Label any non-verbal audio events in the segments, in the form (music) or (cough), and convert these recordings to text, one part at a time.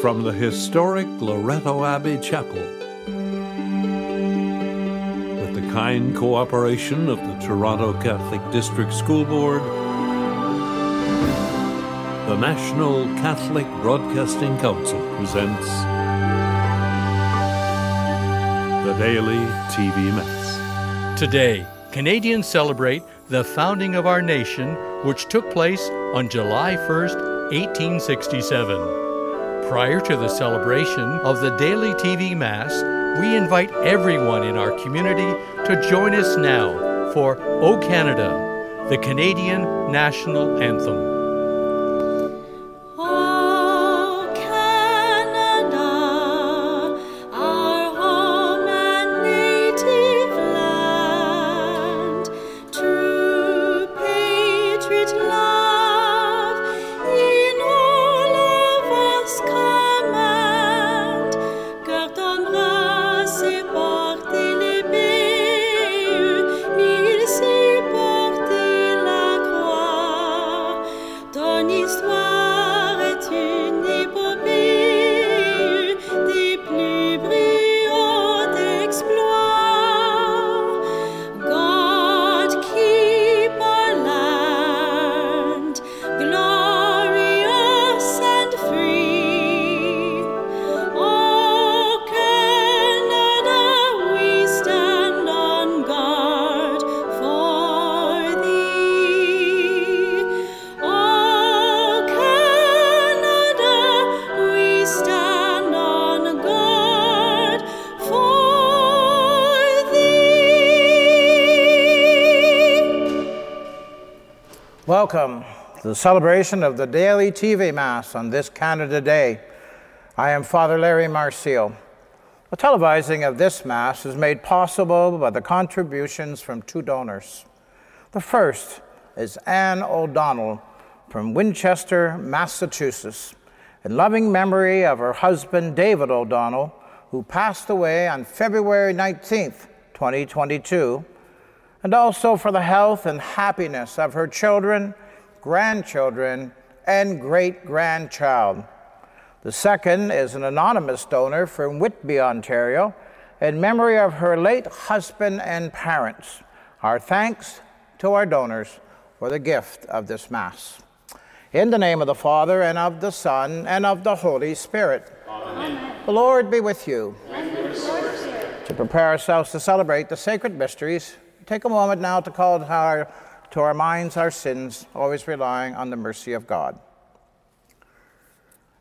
from the historic Loretto Abbey Chapel. With the kind cooperation of the Toronto Catholic District School Board, the National Catholic Broadcasting Council presents the Daily TV Mass. Today, Canadians celebrate the founding of our nation, which took place on July 1st, 1867. Prior to the celebration of the daily TV Mass, we invite everyone in our community to join us now for O Canada, the Canadian National Anthem. Welcome to the celebration of the daily TV Mass on this Canada Day. I am Father Larry Marcio. The televising of this Mass is made possible by the contributions from two donors. The first is Anne O'Donnell from Winchester, Massachusetts, in loving memory of her husband David O'Donnell, who passed away on February 19th, 2022 and also for the health and happiness of her children, grandchildren, and great grandchild. The second is an anonymous donor from Whitby, Ontario, in memory of her late husband and parents. Our thanks to our donors for the gift of this Mass. In the name of the Father, and of the Son, and of the Holy Spirit. Amen. The Lord be with you. To prepare ourselves to celebrate the sacred mysteries, take a moment now to call to our, to our minds our sins, always relying on the mercy of God.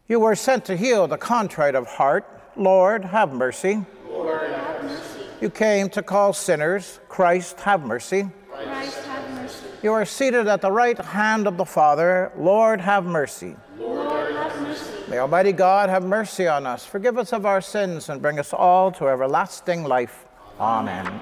You were sent to heal the contrite of heart. Lord, have mercy. Lord, have mercy. You came to call sinners. Christ, have mercy. Christ, have mercy. You are seated at the right hand of the Father. Lord, have mercy. Lord, have mercy. May Almighty God have mercy on us, forgive us of our sins, and bring us all to everlasting life. Amen.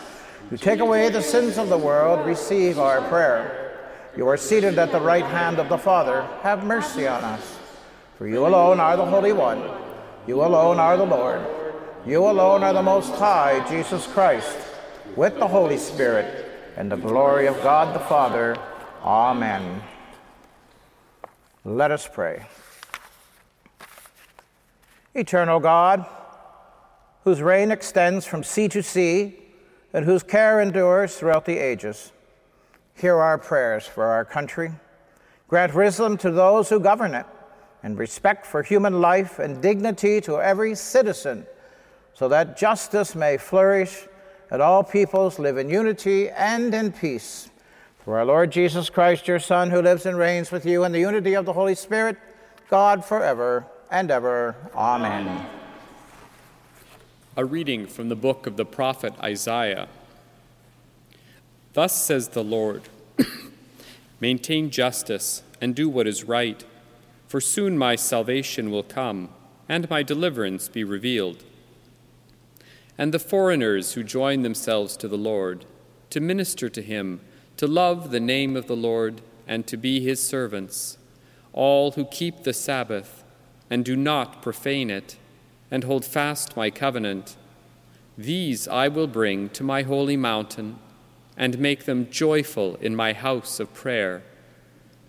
You take away the sins of the world, receive our prayer. You are seated at the right hand of the Father, have mercy on us. For you alone are the Holy One, you alone are the Lord, you alone are the Most High, Jesus Christ, with the Holy Spirit, and the glory of God the Father. Amen. Let us pray. Eternal God, whose reign extends from sea to sea and whose care endures throughout the ages, hear our prayers for our country. Grant wisdom to those who govern it, and respect for human life and dignity to every citizen, so that justice may flourish and all peoples live in unity and in peace. Through our Lord Jesus Christ, your Son, who lives and reigns with you in the unity of the Holy Spirit, God forever and ever. Amen. A reading from the book of the prophet Isaiah. Thus says the Lord (clears throat) Maintain justice and do what is right, for soon my salvation will come and my deliverance be revealed. and the foreigners who join themselves to the Lord, to minister to him, to love the name of the Lord, and to be his servants, all who keep the Sabbath and do not profane it, and hold fast my covenant. These I will bring to my holy mountain, and make them joyful in my house of prayer.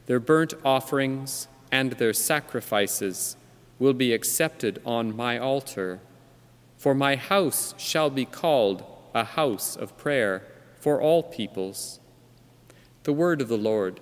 Their burnt offerings and their sacrifices will be accepted on my altar. For my house shall be called a house of prayer for all peoples. The word of the Lord.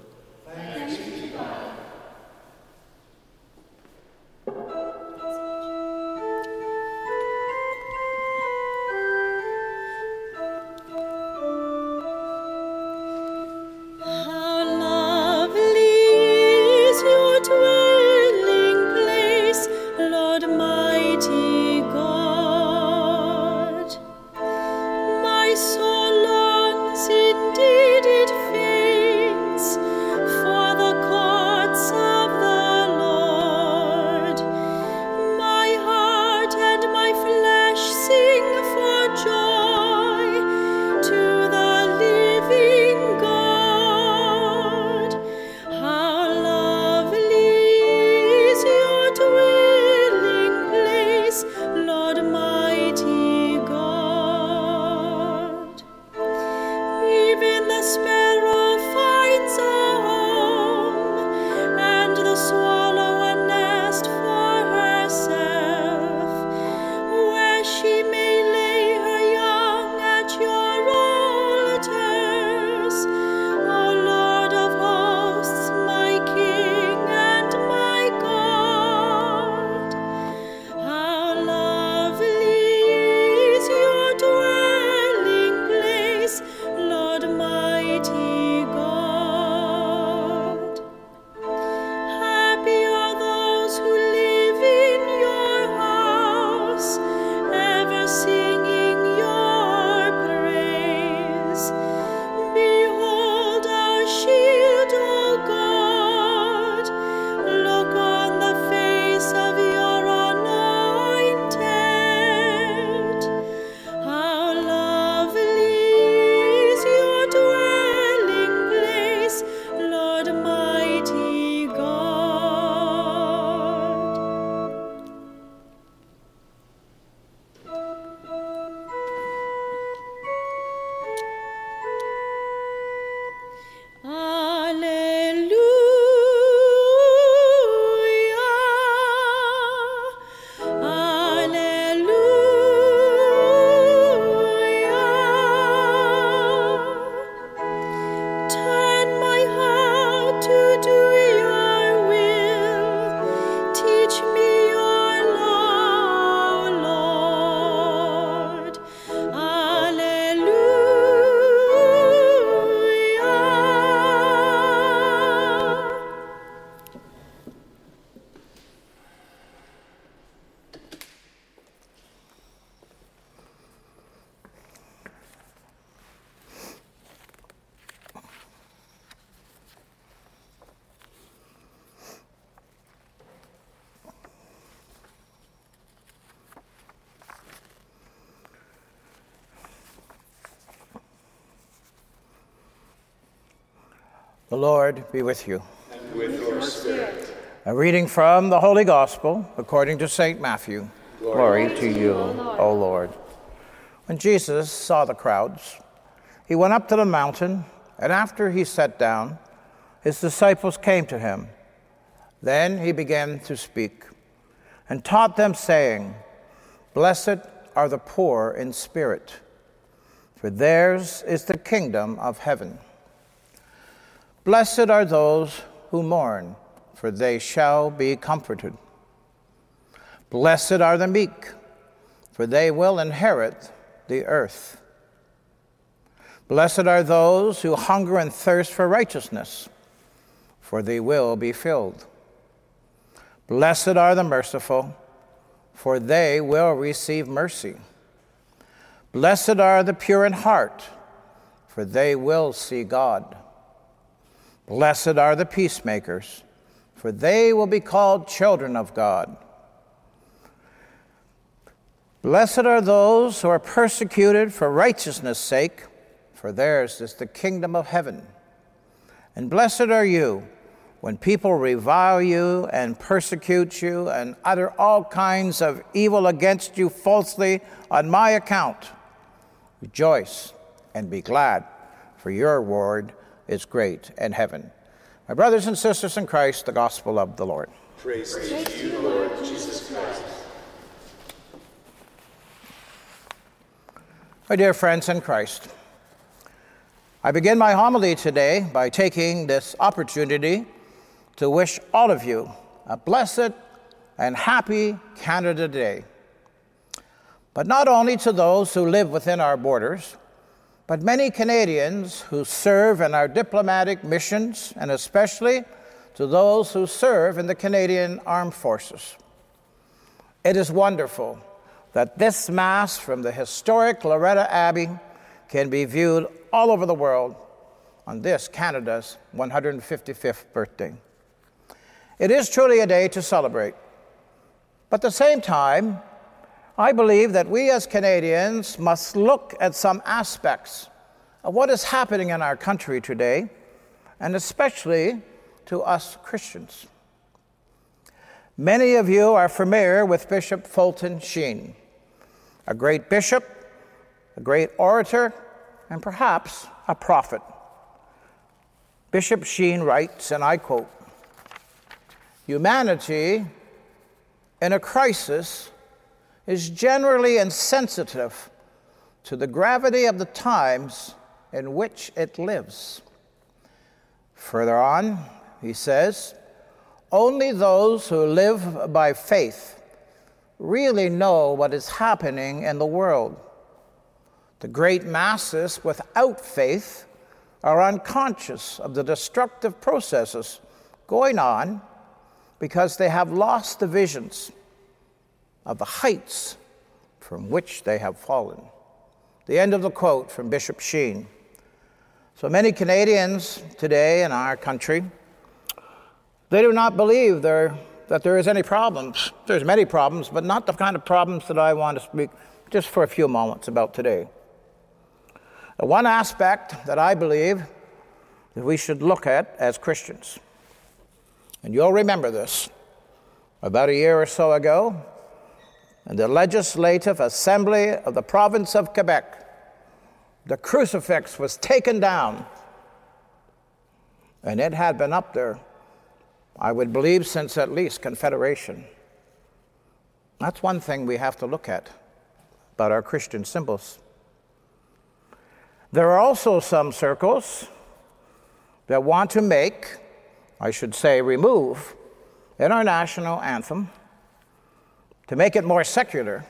Lord be with you. And with your spirit. A reading from the Holy Gospel according to St. Matthew. Glory, to you, O Lord. When Jesus saw the crowds, he went up to the mountain, and after he sat down, his disciples came to him. Then he began to speak and taught them, saying, Blessed are the poor in spirit, for theirs is the kingdom of heaven. Blessed are those who mourn, for they shall be comforted. Blessed are the meek, for they will inherit the earth. Blessed are those who hunger and thirst for righteousness, for they will be filled. Blessed are the merciful, for they will receive mercy. Blessed are the pure in heart, for they will see God. Blessed are the peacemakers, for they will be called children of God. Blessed are those who are persecuted for righteousness' sake, for theirs is the kingdom of heaven. And blessed are you when people revile you and persecute you and utter all kinds of evil against you falsely on my account. Rejoice and be glad, for your reward is great in heaven. My brothers and sisters in Christ, the gospel of the Lord. Praise to you, Lord Jesus Christ. My dear friends in Christ, I begin my homily today by taking this opportunity to wish all of you a blessed and happy Canada Day. But not only to those who live within our borders, but many Canadians who serve in our diplomatic missions, and especially to those who serve in the Canadian Armed Forces. It is wonderful that this Mass from the historic Loretto Abbey can be viewed all over the world on this Canada's 155th birthday. It is truly a day to celebrate. But at the same time, I believe that we as Canadians must look at some aspects of what is happening in our country today, and especially to us Christians. Many of you are familiar with Bishop Fulton Sheen, a great bishop, a great orator, and perhaps a prophet. Bishop Sheen writes, and I quote Humanity in a crisis is generally insensitive to the gravity of the times in which it lives. Further on, he says, only those who live by faith really know what is happening in the world. The great masses without faith are unconscious of the destructive processes going on because they have lost the visions of the heights from which they have fallen. The end of the quote from Bishop Sheen. So many Canadians today in our country, they do not believe there, that there is any problems. There's many problems, but not the kind of problems that I want to speak just for a few moments about today. Uh, one aspect that I believe that we should look at as Christians, and you'll remember this, about a year or so ago, in the Legislative Assembly of the province of Quebec, the crucifix was taken down, and it had been up there, I would believe, since at least Confederation. That's one thing we have to look at about our Christian symbols. There are also some circles that want to make, I should say, remove, in our national anthem, to make it more secular,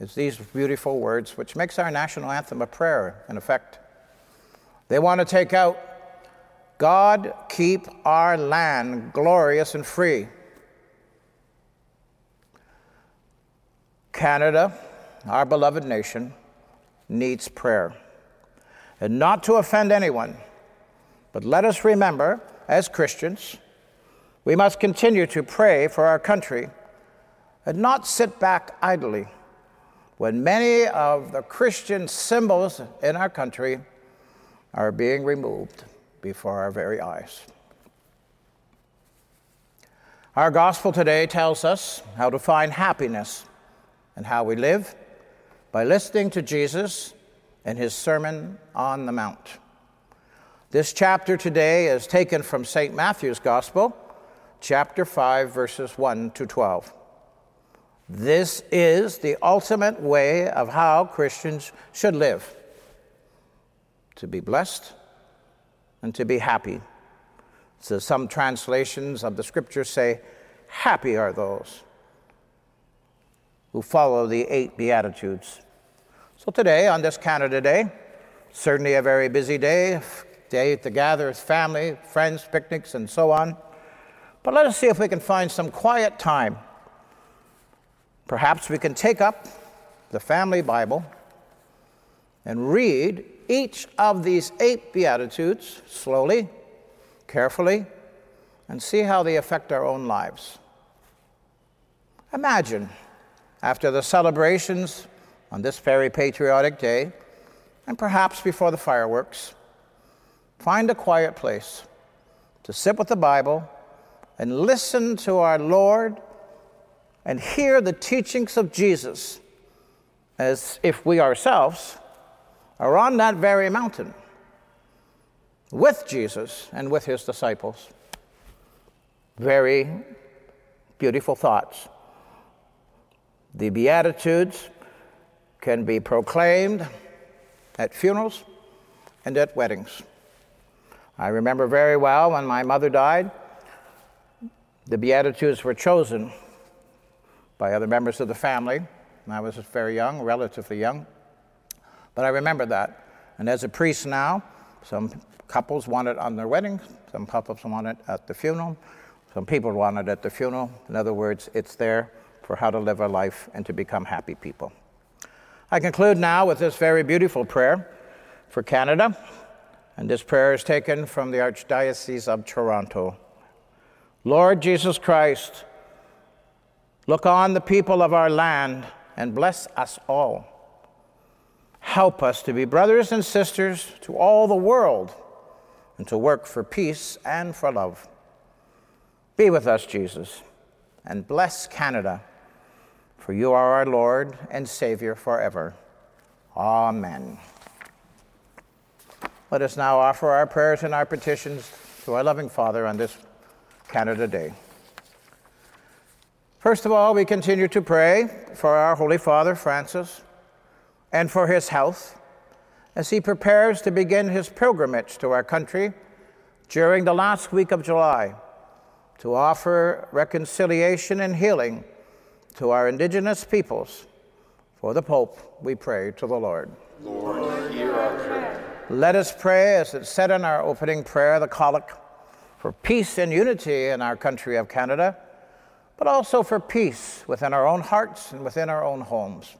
is these beautiful words, which makes our national anthem a prayer, in effect. They want to take out, God keep our land glorious and free. Canada, our beloved nation, needs prayer. And not to offend anyone, but let us remember, as Christians, we must continue to pray for our country and not sit back idly when many of the Christian symbols in our country are being removed before our very eyes. Our gospel today tells us how to find happiness and how we live by listening to Jesus and his Sermon on the Mount. This chapter today is taken from St. Matthew's Gospel, chapter 5, verses 1 to 12. This is the ultimate way of how Christians should live to be blessed and to be happy. So, some translations of the scriptures say, Happy are those who follow the eight Beatitudes. So, today, on this Canada Day, certainly a very busy day, day to gather with family, friends, picnics, and so on. But let us see if we can find some quiet time Perhaps we can take up the family Bible and read each of these eight Beatitudes slowly, carefully, and see how they affect our own lives. Imagine, after the celebrations on this very patriotic day, and perhaps before the fireworks, find a quiet place to sit with the Bible and listen to our Lord and hear the teachings of Jesus as if we ourselves are on that very mountain with Jesus and with his disciples. Very beautiful thoughts. The Beatitudes can be proclaimed at funerals and at weddings. I remember very well when my mother died, the Beatitudes were chosen by other members of the family. And I was very young, relatively young, but I remember that. And as a priest now, some couples want it on their wedding, some couples want it at the funeral, some people want it at the funeral. In other words, it's there for how to live a life and to become happy people. I conclude now with this very beautiful prayer for Canada, and this prayer is taken from the Archdiocese of Toronto. Lord Jesus Christ, look on the people of our land and bless us all. Help us to be brothers and sisters to all the world and to work for peace and for love. Be with us, Jesus, and bless Canada, for you are our Lord and Savior forever. Amen. Let us now offer our prayers and our petitions to our loving Father on this Canada Day. First of all, we continue to pray for our Holy Father Francis and for his health as he prepares to begin his pilgrimage to our country during the last week of July to offer reconciliation and healing to our indigenous peoples. For the Pope, we pray to the Lord. Lord, hear our prayer. Let us pray, as it said in our opening prayer, the Collect, for peace and unity in our country of Canada, but also for peace within our own hearts and within our own homes.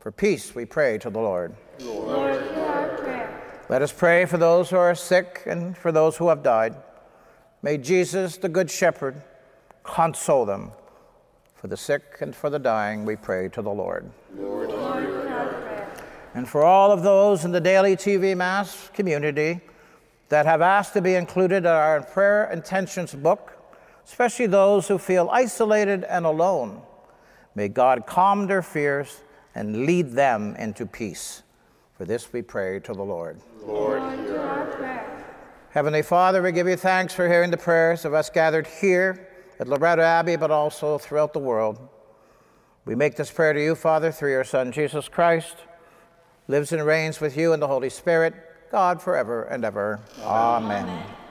For peace, we pray to the Lord. Lord, hear our prayer. Let us pray for those who are sick and for those who have died. May Jesus, the Good Shepherd, console them. For the sick and for the dying, we pray to the Lord. Lord, hear our prayer. And for all of those in the daily TV Mass community that have asked to be included in our prayer intentions book, especially those who feel isolated and alone, may God calm their fears and lead them into peace. For this we pray to the Lord. Lord, hear our prayer. Heavenly Father, we give you thanks for hearing the prayers of us gathered here at Loretto Abbey, but also throughout the world. We make this prayer to you, Father, through your Son, Jesus Christ, lives and reigns with you in the Holy Spirit, God forever and ever. Amen. Amen.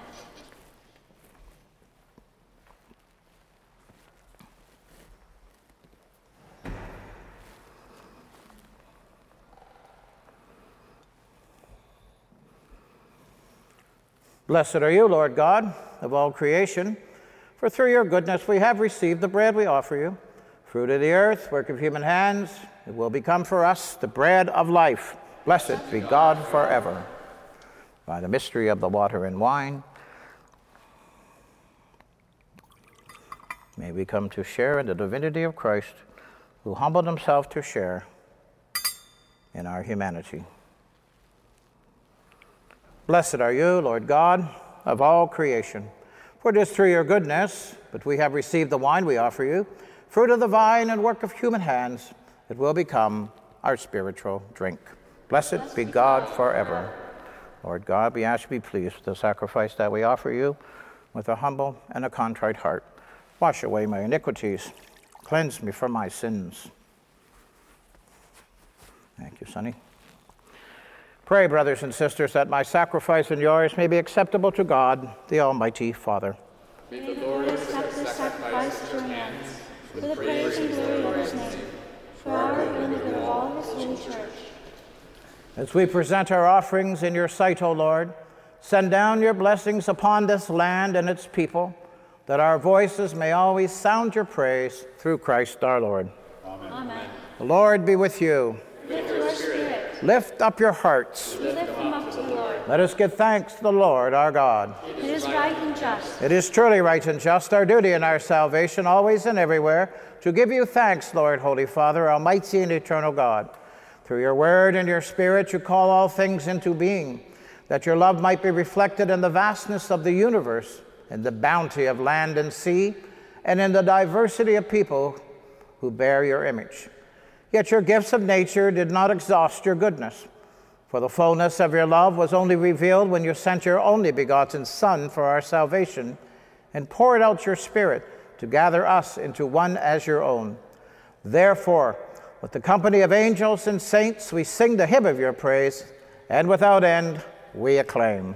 Blessed are you, Lord God, of all creation, for through your goodness we have received the bread we offer you, fruit of the earth, work of human hands. It will become for us the bread of life. Blessed be God forever. By the mystery of the water and wine, may we come to share in the divinity of Christ, who humbled himself to share in our humanity. Blessed are you, Lord God, of all creation. For it is through your goodness that we have received the wine we offer you, fruit of the vine and work of human hands. It will become our spiritual drink. Blessed be God forever. Lord God, we ask you to be pleased with the sacrifice that we offer you with a humble and a contrite heart. Wash away my iniquities, cleanse me from my sins. Thank you, Sonny. Pray, brothers and sisters, that my sacrifice and yours may be acceptable to God, the Almighty Father. May the Lord accept the sacrifice at your hands for the praise and glory of his name, for our and the good of all his holy church. As we present our offerings in your sight, O Lord, send down your blessings upon this land and its people, that our voices may always sound your praise through Christ our Lord. Amen. Amen. The Lord be with you. With your spirit. Lift up your hearts. We lift them up to the Lord. Let us give thanks to the Lord our God. It is right right and just. It is truly right and just, our duty and our salvation, always and everywhere, to give you thanks, Lord, Holy Father, Almighty and eternal God. Through your word and your spirit, you call all things into being, that your love might be reflected in the vastness of the universe, in the bounty of land and sea, and in the diversity of people who bear your image. Yet your gifts of nature did not exhaust your goodness. For the fullness of your love was only revealed when you sent your only begotten Son for our salvation and poured out your Spirit to gather us into one as your own. Therefore, with the company of angels and saints, we sing the hymn of your praise, and without end we acclaim.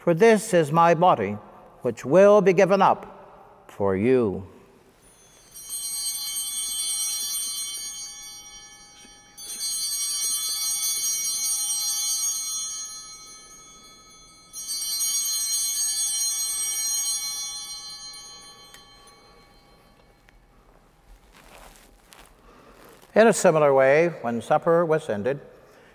for this is my body, which will be given up for you. In a similar way, when supper was ended,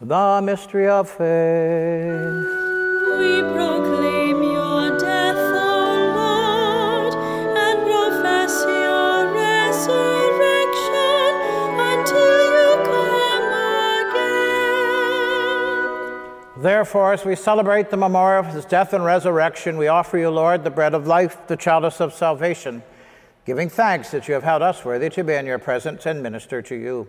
The mystery of faith. We proclaim your death, O Lord, and profess your resurrection until you come again. Therefore, as we celebrate the memorial of his death and resurrection, we offer you, Lord, the bread of life, the chalice of salvation, giving thanks that you have held us worthy to be in your presence and minister to you.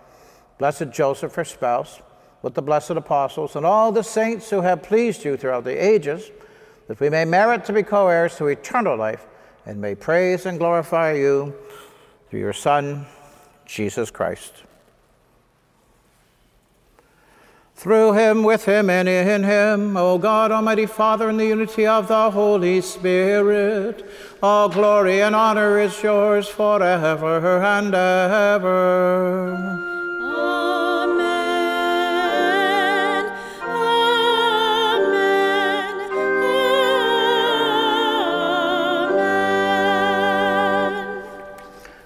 Blessed Joseph, her spouse, with the blessed apostles, and all the saints who have pleased you throughout the ages, that we may merit to be co heirs to eternal life and may praise and glorify you through your Son, Jesus Christ. Through him, with him, and in him, O God, Almighty Father, in the unity of the Holy Spirit, all glory and honor is yours forever and ever.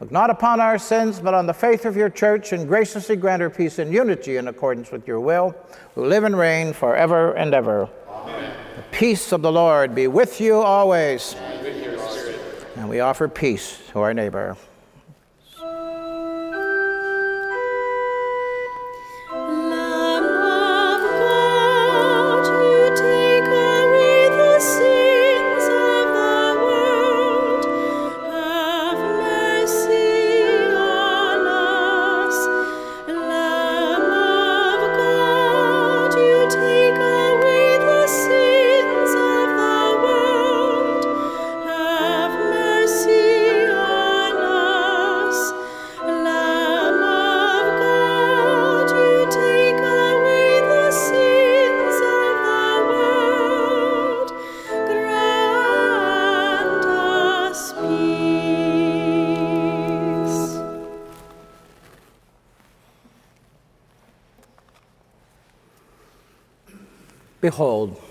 Look not upon our sins, but on the faith of your church, and graciously grant her peace and unity in accordance with your will, who live and reign forever and ever. Amen. The peace of the Lord be with you always. And, with and we offer peace to our neighbor.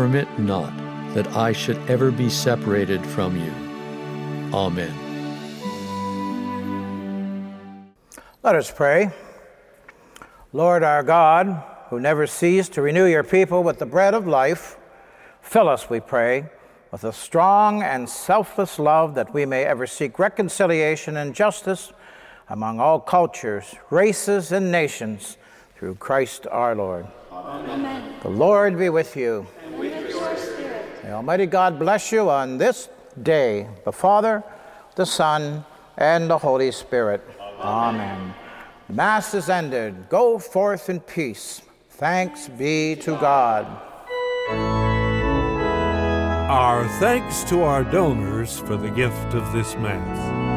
permit not that I should ever be separated from you. Amen. Let us pray. Lord our God, who never cease to renew your people with the bread of life, fill us, we pray, with a strong and selfless love that we may ever seek reconciliation and justice among all cultures, races, and nations through Christ our Lord. Amen. The Lord be with you. And with your May Almighty God bless you on this day, the Father, the Son, and the Holy Spirit. Amen. Amen. Mass is ended. Go forth in peace. Thanks be to God. Our thanks to our donors for the gift of this Mass.